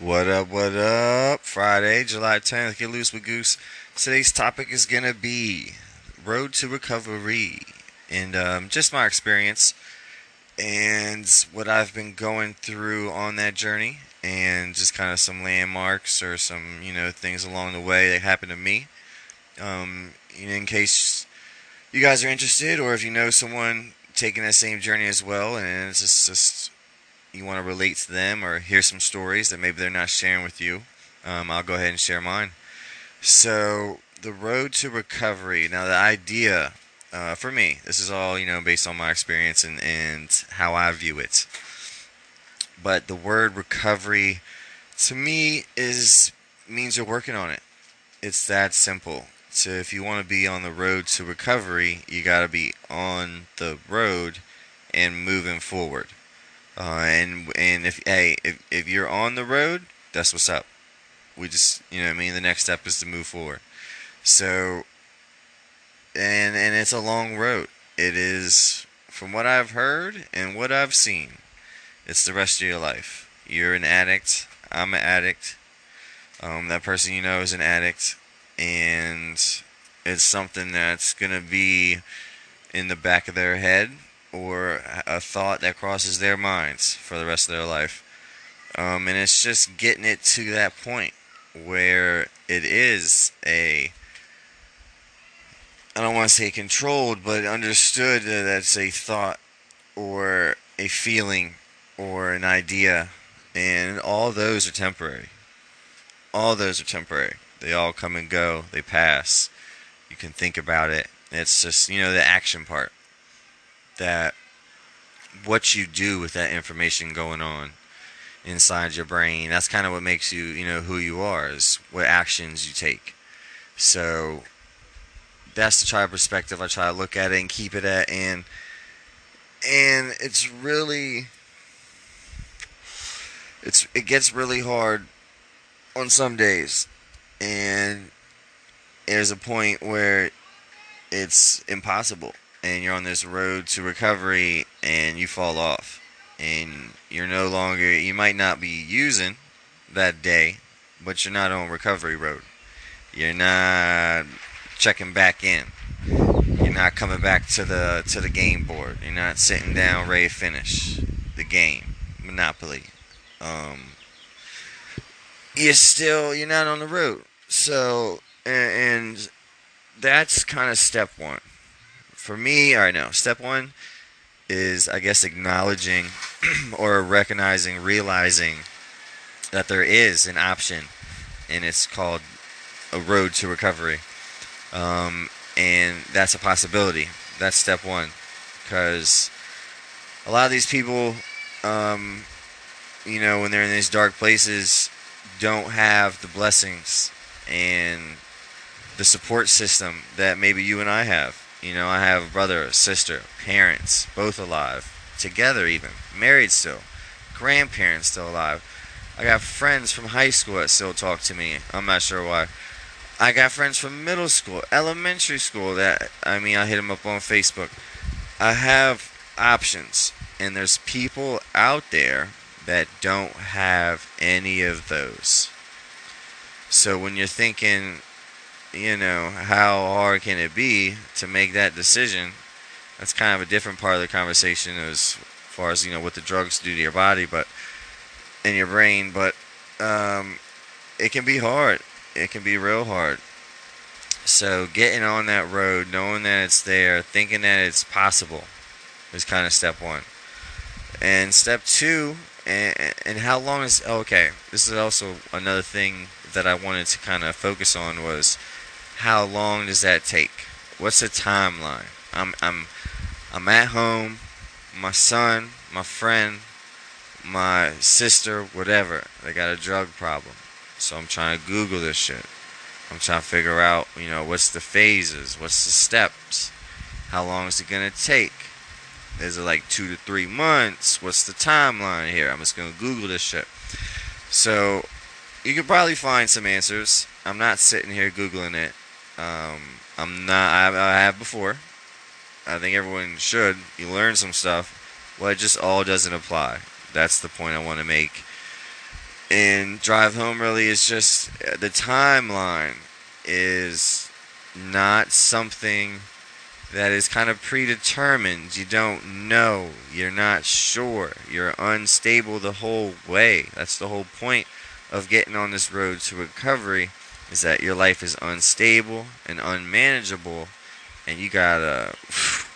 What up, what up? Friday, July 10th, Get Loose with Goose. Today's topic is going to be Road to Recovery and um, just my experience and what I've been going through on that journey and just kind of some landmarks or some, you know, things along the way that happened to me. Um, in case you guys are interested or if you know someone taking that same journey as well and it's just, just you want to relate to them or hear some stories that maybe they're not sharing with you, um, I'll go ahead and share mine. So, the road to recovery. Now, the idea uh, for me, this is all you know based on my experience and, and how I view it. But the word recovery, to me, is means you're working on it. It's that simple. So if you want to be on the road to recovery, you got to be on the road and moving forward. Uh, and and if hey if, if you're on the road, that's what's up. We just you know I mean the next step is to move forward. So and and it's a long road. It is from what I've heard and what I've seen. It's the rest of your life. You're an addict. I'm an addict. Um, that person you know is an addict, and it's something that's gonna be in the back of their head or a thought that crosses their minds for the rest of their life. Um, and it's just getting it to that point where it is a I don't want to say controlled, but understood that that's a thought or a feeling or an idea, and all those are temporary. All those are temporary. They all come and go. They pass. You can think about it. It's just you know the action part that what you do with that information going on inside your brain that's kind of what makes you you know who you are is what actions you take. So that's the try perspective i try to look at it and keep it at and and it's really it's it gets really hard on some days. And there's a point where it's impossible and you're on this road to recovery and you fall off and you're no longer you might not be using that day but you're not on recovery road. You're not checking back in. You're not coming back to the to the game board. You're not sitting down ready to finish the game. Monopoly. Um you're still you're not on the road. So and, and that's kind of step one for me, all right, no. Step one is, I guess, acknowledging or recognizing, realizing that there is an option, and it's called a road to recovery. Um, and that's a possibility. That's step one. Because a lot of these people, um, you know, when they're in these dark places, don't have the blessings and the support system that maybe you and I have. You know, I have a brother, a sister, parents, both alive, together even, married still, grandparents still alive. I got friends from high school that still talk to me. I'm not sure why. I got friends from middle school, elementary school that, I mean, I hit them up on Facebook. I have options, and there's people out there that don't have any of those. So when you're thinking, you know, how hard can it be to make that decision? That's kind of a different part of the conversation as far as, you know, what the drugs do to your body, but in your brain, but um, it can be hard. It can be real hard. So getting on that road, knowing that it's there, thinking that it's possible is kind of step one. And step two, and, and how long is okay? This is also another thing that I wanted to kind of focus on was how long does that take? What's the timeline? I'm I'm I'm at home, my son, my friend, my sister, whatever, they got a drug problem. So I'm trying to Google this shit. I'm trying to figure out, you know, what's the phases, what's the steps, how long is it gonna take? Is it like two to three months? What's the timeline here? I'm just gonna Google this shit. So you can probably find some answers. I'm not sitting here Googling it. Um, I'm not. I I have before. I think everyone should. You learn some stuff. Well, it just all doesn't apply. That's the point I want to make. And drive home really is just the timeline is not something that is kind of predetermined. You don't know. You're not sure. You're unstable the whole way. That's the whole point of getting on this road to recovery is that your life is unstable and unmanageable and you gotta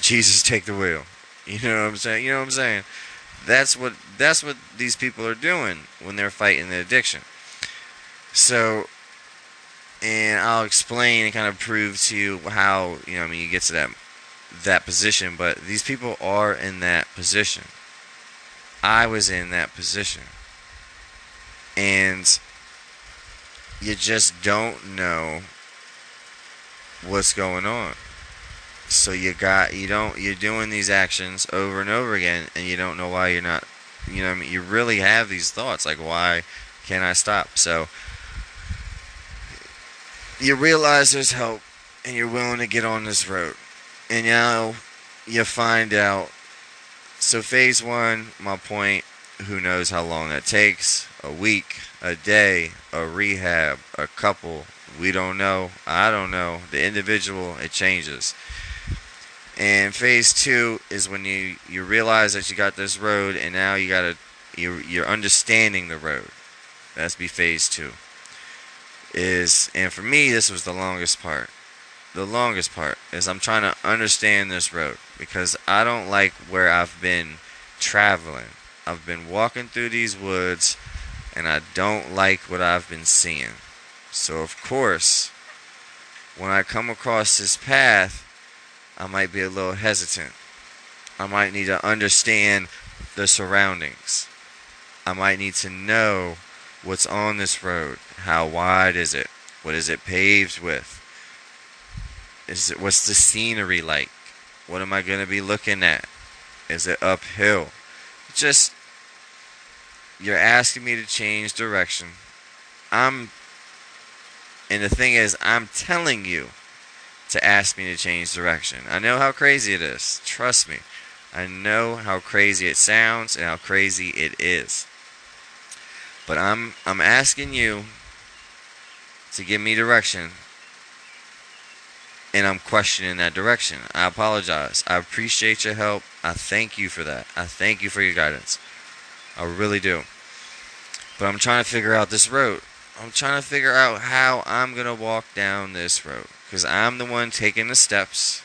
Jesus take the wheel. You know what I'm saying? You know what I'm saying? That's what that's what these people are doing when they're fighting the addiction. So and I'll explain and kind of prove to you how, you know, I mean you get to that that position, but these people are in that position. I was in that position. And you just don't know what's going on. So you got you don't you're doing these actions over and over again and you don't know why you're not you know I mean you really have these thoughts like why can't I stop? So you realize there's help and you're willing to get on this road. And now you find out so phase 1 my point who knows how long that takes a week, a day, a rehab, a couple. We don't know. I don't know. The individual, it changes. And phase two is when you, you realize that you got this road and now you gotta you you're understanding the road. That's be phase two. Is and for me this was the longest part. The longest part is I'm trying to understand this road because I don't like where I've been traveling. I've been walking through these woods and I don't like what I've been seeing. So, of course, when I come across this path, I might be a little hesitant. I might need to understand the surroundings. I might need to know what's on this road. How wide is it? What is it paved with? Is it what's the scenery like? What am I going to be looking at? Is it uphill? Just you're asking me to change direction. I'm and the thing is, I'm telling you to ask me to change direction. I know how crazy it is. Trust me. I know how crazy it sounds and how crazy it is. But I'm I'm asking you to give me direction and I'm questioning that direction. I apologize. I appreciate your help. I thank you for that. I thank you for your guidance. I really do. But I'm trying to figure out this road. I'm trying to figure out how I'm going to walk down this road. Because I'm the one taking the steps.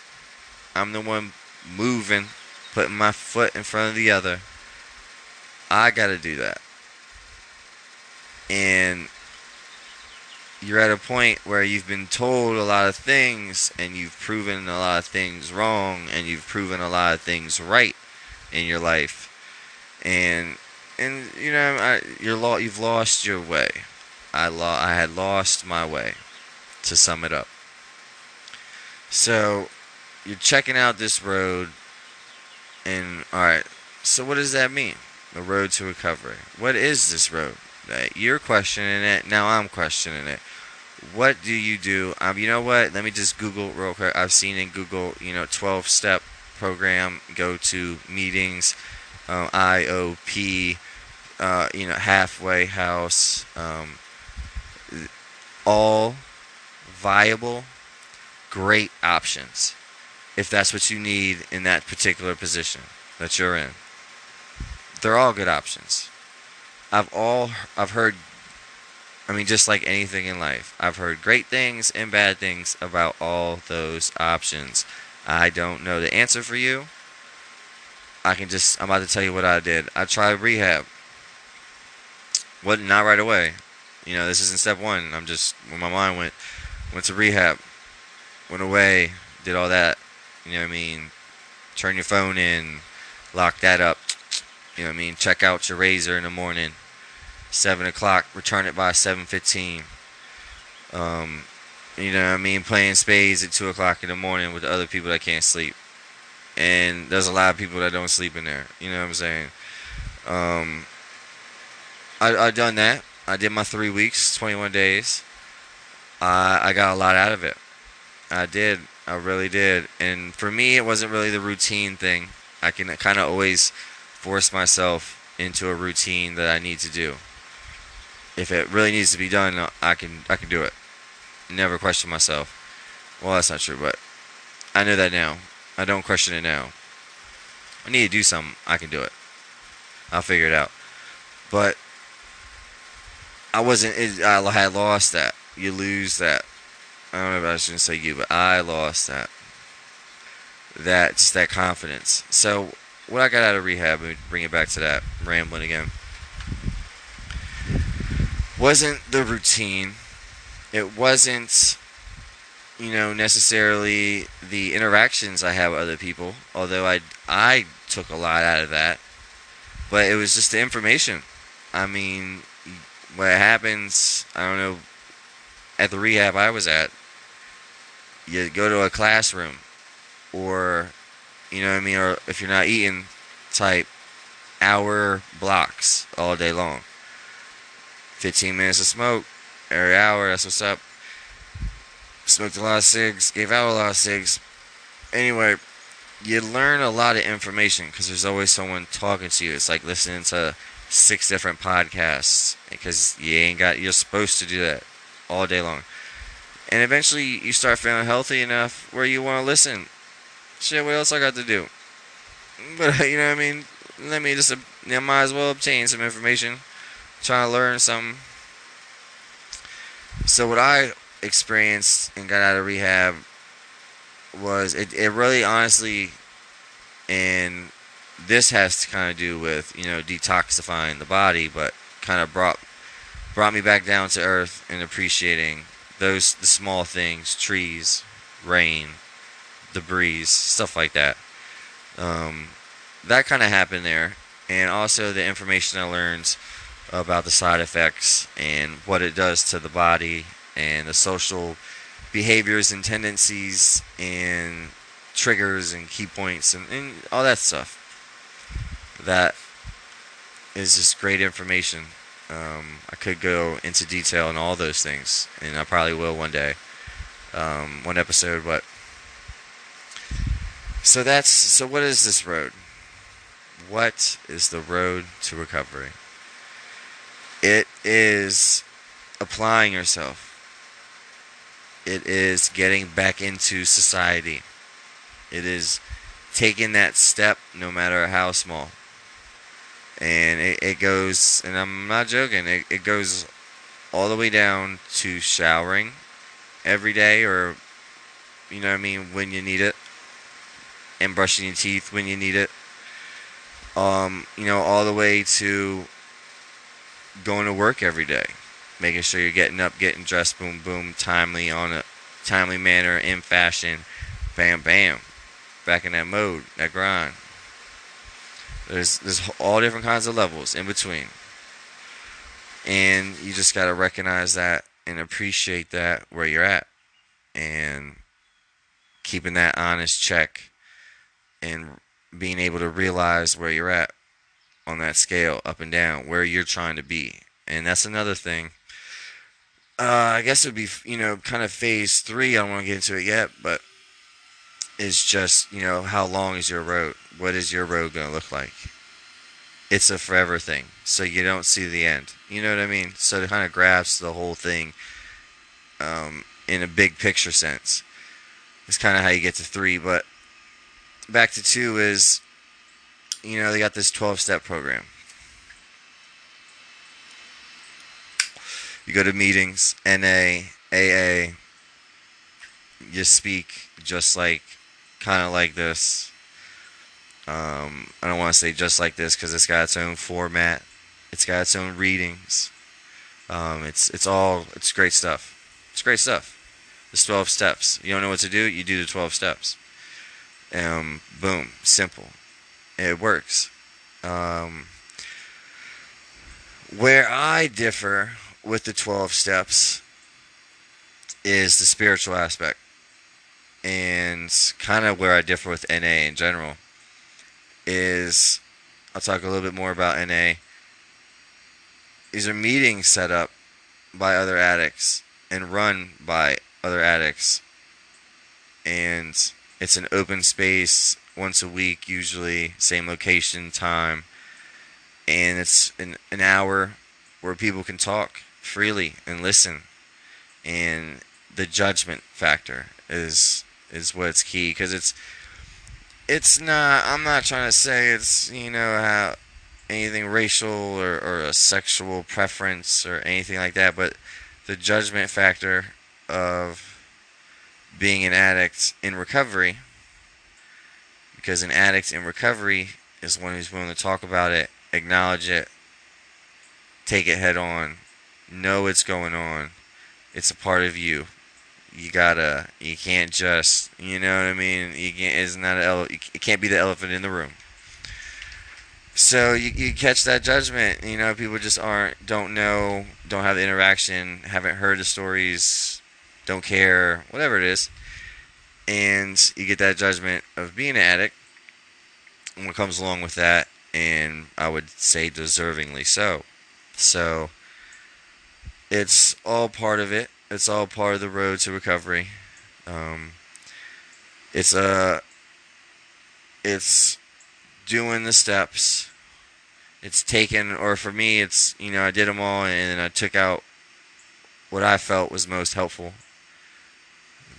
I'm the one moving, putting my foot in front of the other. I got to do that. And you're at a point where you've been told a lot of things and you've proven a lot of things wrong and you've proven a lot of things right in your life. And and you know, I, you're lo- you've lost your way. I lo- I had lost my way. To sum it up. So, you're checking out this road, and all right. So, what does that mean? The road to recovery. What is this road? You're questioning it. Now I'm questioning it. What do you do? Um, you know what? Let me just Google real quick. I've seen in Google, you know, 12 step program. Go to meetings, uh, IOP, uh, you know, halfway house, um, all viable, great options if that's what you need in that particular position that you're in. They're all good options. I've all I've heard I mean just like anything in life. I've heard great things and bad things about all those options. I don't know the answer for you. I can just I'm about to tell you what I did. I tried rehab. What not right away. You know, this isn't step one. I'm just when my mind went went to rehab, went away, did all that. You know what I mean? Turn your phone in, lock that up. You know what I mean? Check out your razor in the morning. Seven o'clock, return it by seven fifteen. Um, you know what I mean? Playing spades at two o'clock in the morning with other people that can't sleep. And there's a lot of people that don't sleep in there. You know what I'm saying? Um, I I done that. I did my three weeks, 21 days. Uh, I got a lot out of it. I did. I really did. And for me, it wasn't really the routine thing. I can kind of always force myself into a routine that I need to do. If it really needs to be done, I can I can do it. Never question myself. Well, that's not true, but I know that now. I don't question it now. I need to do something. I can do it. I'll figure it out. But I wasn't. I had lost that. You lose that. I don't know if I shouldn't say you, but I lost that. That just that confidence. So what I got out of rehab, and bring it back to that rambling again, wasn't the routine. It wasn't, you know, necessarily the interactions I have with other people. Although I I took a lot out of that, but it was just the information. I mean, what happens? I don't know. At the rehab I was at, you go to a classroom, or you know what I mean, or if you're not eating, type hour blocks all day long. 15 minutes of smoke every hour. That's what's up. Smoked a lot of cigs, gave out a lot of cigs. Anyway, you learn a lot of information because there's always someone talking to you. It's like listening to six different podcasts because you ain't got. You're supposed to do that all day long, and eventually you start feeling healthy enough where you want to listen. Shit, what else I got to do? But you know what I mean. Let me just. I might as well obtain some information. Trying to learn something. So what I experienced and got out of rehab was it, it really honestly and this has to kind of do with you know detoxifying the body, but kind of brought brought me back down to earth and appreciating those the small things, trees, rain, the breeze, stuff like that. Um, that kind of happened there, and also the information I learned about the side effects and what it does to the body and the social behaviors and tendencies and triggers and key points and, and all that stuff that is just great information. Um, I could go into detail on all those things, and I probably will one day, um, one episode. But so that's so. What is this road? What is the road to recovery? It is applying yourself. It is getting back into society. It is taking that step, no matter how small and it, it goes and i'm not joking it, it goes all the way down to showering every day or you know what i mean when you need it and brushing your teeth when you need it. Um you know all the way to going to work every day making sure you're getting up getting dressed boom boom timely on a timely manner in fashion bam bam back in that mode that grind there's there's all different kinds of levels in between. And you just got to recognize that and appreciate that where you're at and keeping that honest check and being able to realize where you're at on that scale up and down where you're trying to be and that's another thing uh, i guess it would be you know kind of phase three i don't want to get into it yet but is just, you know, how long is your road? What is your road going to look like? It's a forever thing, so you don't see the end. You know what I mean? So it kind of grasps the whole thing um, in a big picture sense. It's kind of how you get to three, but back to two is, you know, they got this 12 step program. You go to meetings, NA, AA, you speak just like kind of like this. Um, I don't want to say just like this because it's got its own format. It's got its own readings. Um, it's it's all it's great stuff. It's great stuff. It's 12 steps. You don't know what to do, you do the 12 steps. Um, boom, simple. It works. Um, where I differ with the 12 steps is the spiritual aspect and kind of where I differ with NA in general is I'll talk a little bit more about NA. These are meetings set up by other addicts and run by other addicts. And it's an open space once a week, usually, same location, time. and it's an, an hour where people can talk freely and listen and the judgment factor is is what's key because it's it's not i'm not trying to say it's you know how anything racial or, or a sexual preference or anything like that but the judgment factor of being an addict in recovery because an addict in recovery is one who's willing to talk about it acknowledge it take it head on know it's going on it's a part of you you gotta you can't just you know what I mean? You can't it's not ele- it can't be the elephant in the room. So you, you catch that judgment you know people just aren't don't know don't have the interaction haven't heard the stories don't care whatever it is. And you get that judgment of being an addict and what comes along with that and I would say deservingly so. So it's all part of it it's all part of the road to recovery. Um, it's a uh, it's doing the steps. It's taken, or for me, it's you know I did them all, and then I took out what I felt was most helpful.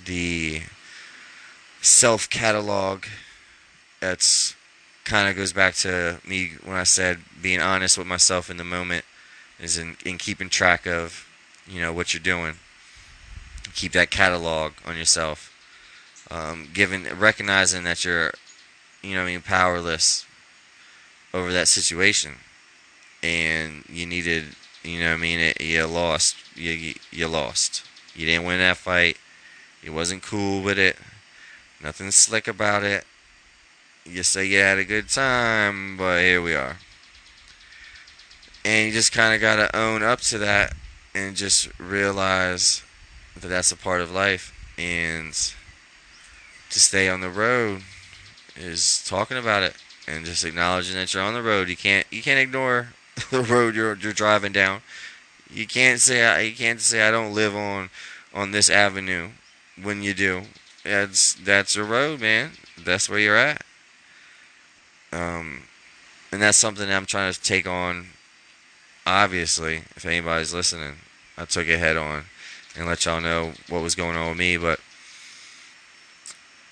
The self catalog. That's kind of goes back to me when I said being honest with myself in the moment is in, in keeping track of you know what you're doing keep that catalog on yourself. Um, given recognizing that you're, you know, I mean, powerless over that situation, and you needed, you know, I mean, it, you lost, you you lost. You didn't win that fight. You wasn't cool with it. Nothing slick about it. You say you had a good time, but here we are. And you just kind of got to own up to that and just realize that that's a part of life and to stay on the road is talking about it and just acknowledging that you're on the road. You can't you can't ignore the road you're you're driving down. You can't say you can't say I don't live on on this avenue when you do. That's that's a road, man. That's where you're at. Um, and that's something that I'm trying to take on. Obviously, if anybody's listening, I took it head on and let y'all know what was going on with me. But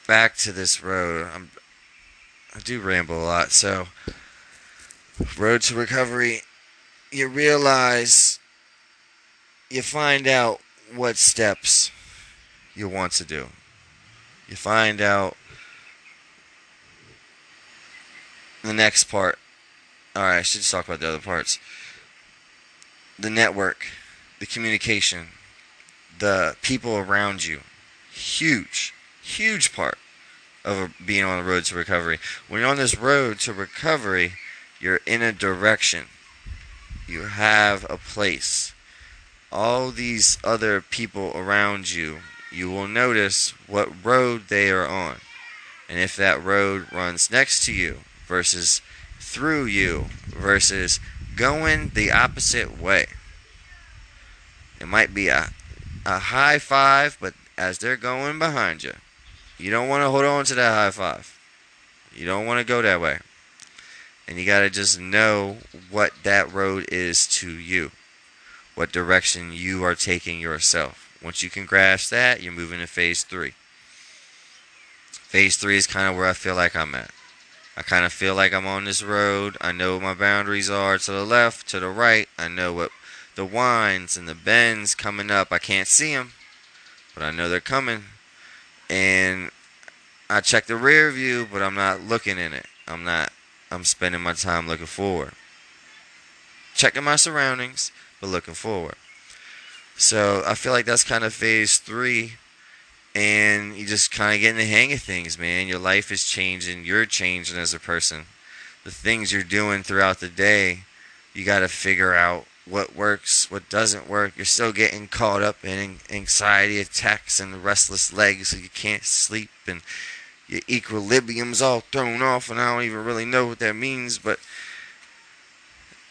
back to this road, I'm, I do ramble a lot. So, road to recovery, you realize, you find out what steps you want to do. You find out the next part. Alright, I should just talk about the other parts. The network, the communication, the people around you. Huge, huge part of being on the road to recovery. When you're on this road to recovery, you're in a direction. You have a place. All these other people around you, you will notice what road they are on. And if that road runs next to you versus through you versus going the opposite way. It might be a a high five, but as they're going behind you, you don't want to hold on to that high five. You don't want to go that way. And you got to just know what that road is to you, what direction you are taking yourself. Once you can grasp that, you're moving to phase three. Phase three is kind of where I feel like I'm at. I kind of feel like I'm on this road. I know what my boundaries are to the left, to the right. I know what the winds and the bends coming up. I can't see them, but I know they're coming. And I check the rear view, but I'm not looking in it. I'm not. I'm spending my time looking forward. Checking my surroundings, but looking forward. So I feel like that's kind of phase three. And you just kind of getting the hang of things, man. Your life is changing. You're changing as a person. The things you're doing throughout the day, you got to figure out what works, what doesn't work. You're still getting caught up in anxiety attacks and restless legs, so you can't sleep, and your equilibrium's all thrown off, and I don't even really know what that means, but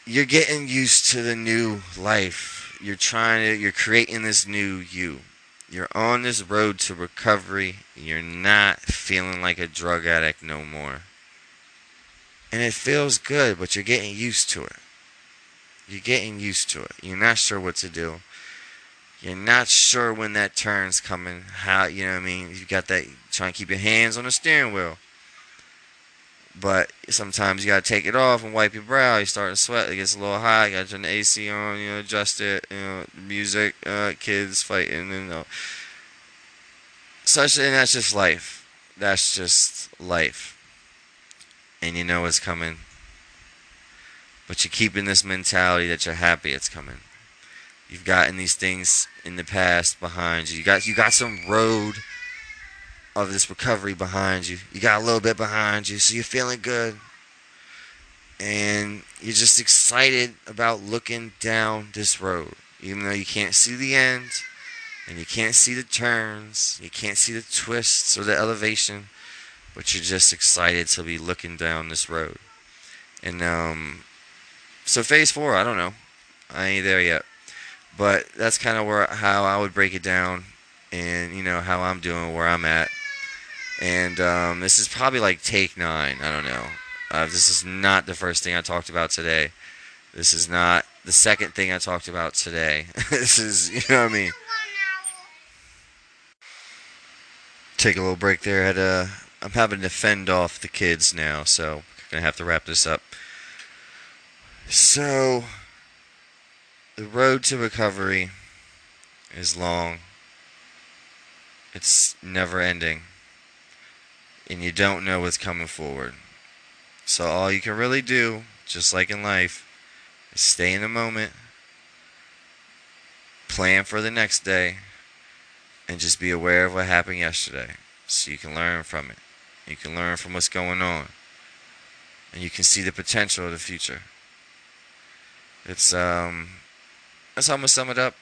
you're getting used to the new life. You're trying to, you're creating this new you. You're on this road to recovery. You're not feeling like a drug addict no more. And it feels good, but you're getting used to it. You're getting used to it. You're not sure what to do. You're not sure when that turn's coming. How you know what I mean? You got that trying to keep your hands on the steering wheel. But sometimes you gotta take it off and wipe your brow. You start to sweat. It gets a little hot. You gotta turn the AC on. You know, adjust it. You know, music, uh, kids fighting, you know. Such and that's just life. That's just life. And you know it's coming. But you're keeping this mentality that you're happy it's coming. You've gotten these things in the past behind you. You got you got some road of this recovery behind you. You got a little bit behind you, so you're feeling good. And you're just excited about looking down this road. Even though you can't see the end and you can't see the turns, you can't see the twists or the elevation, but you're just excited to be looking down this road. And um so phase 4, I don't know. I ain't there yet. But that's kind of where how I would break it down and you know how I'm doing where I'm at and um, this is probably like take nine. I don't know. Uh, this is not the first thing I talked about today. This is not the second thing I talked about today. this is, you know what I mean. Take a little break there. Had a, I'm having to fend off the kids now, so gonna have to wrap this up. So, the road to recovery is long. It's never ending and you don't know what's coming forward. So all you can really do, just like in life, is stay in the moment, plan for the next day, and just be aware of what happened yesterday so you can learn from it. You can learn from what's going on. And you can see the potential of the future. It's um that's how I'm gonna sum it up.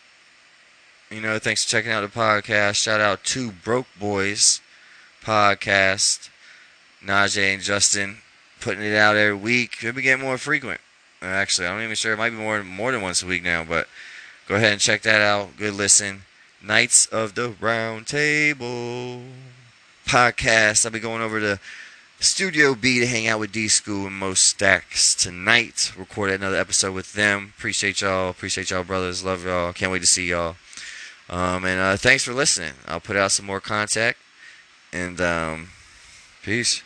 You know, thanks for checking out the podcast. Shout out to Broke Boys podcast. Najee and Justin putting it out every week. Should be getting more frequent. Actually, I'm not even sure. It might be more more than once a week now, but go ahead and check that out. Good listen. Knights of the Round Table podcast. I'll be going over to Studio B to hang out with D School and Most Stacks tonight. Record another episode with them. Appreciate y'all. Appreciate y'all, brothers. Love y'all. Can't wait to see y'all. Um, and uh, thanks for listening. I'll put out some more contact and um, peace.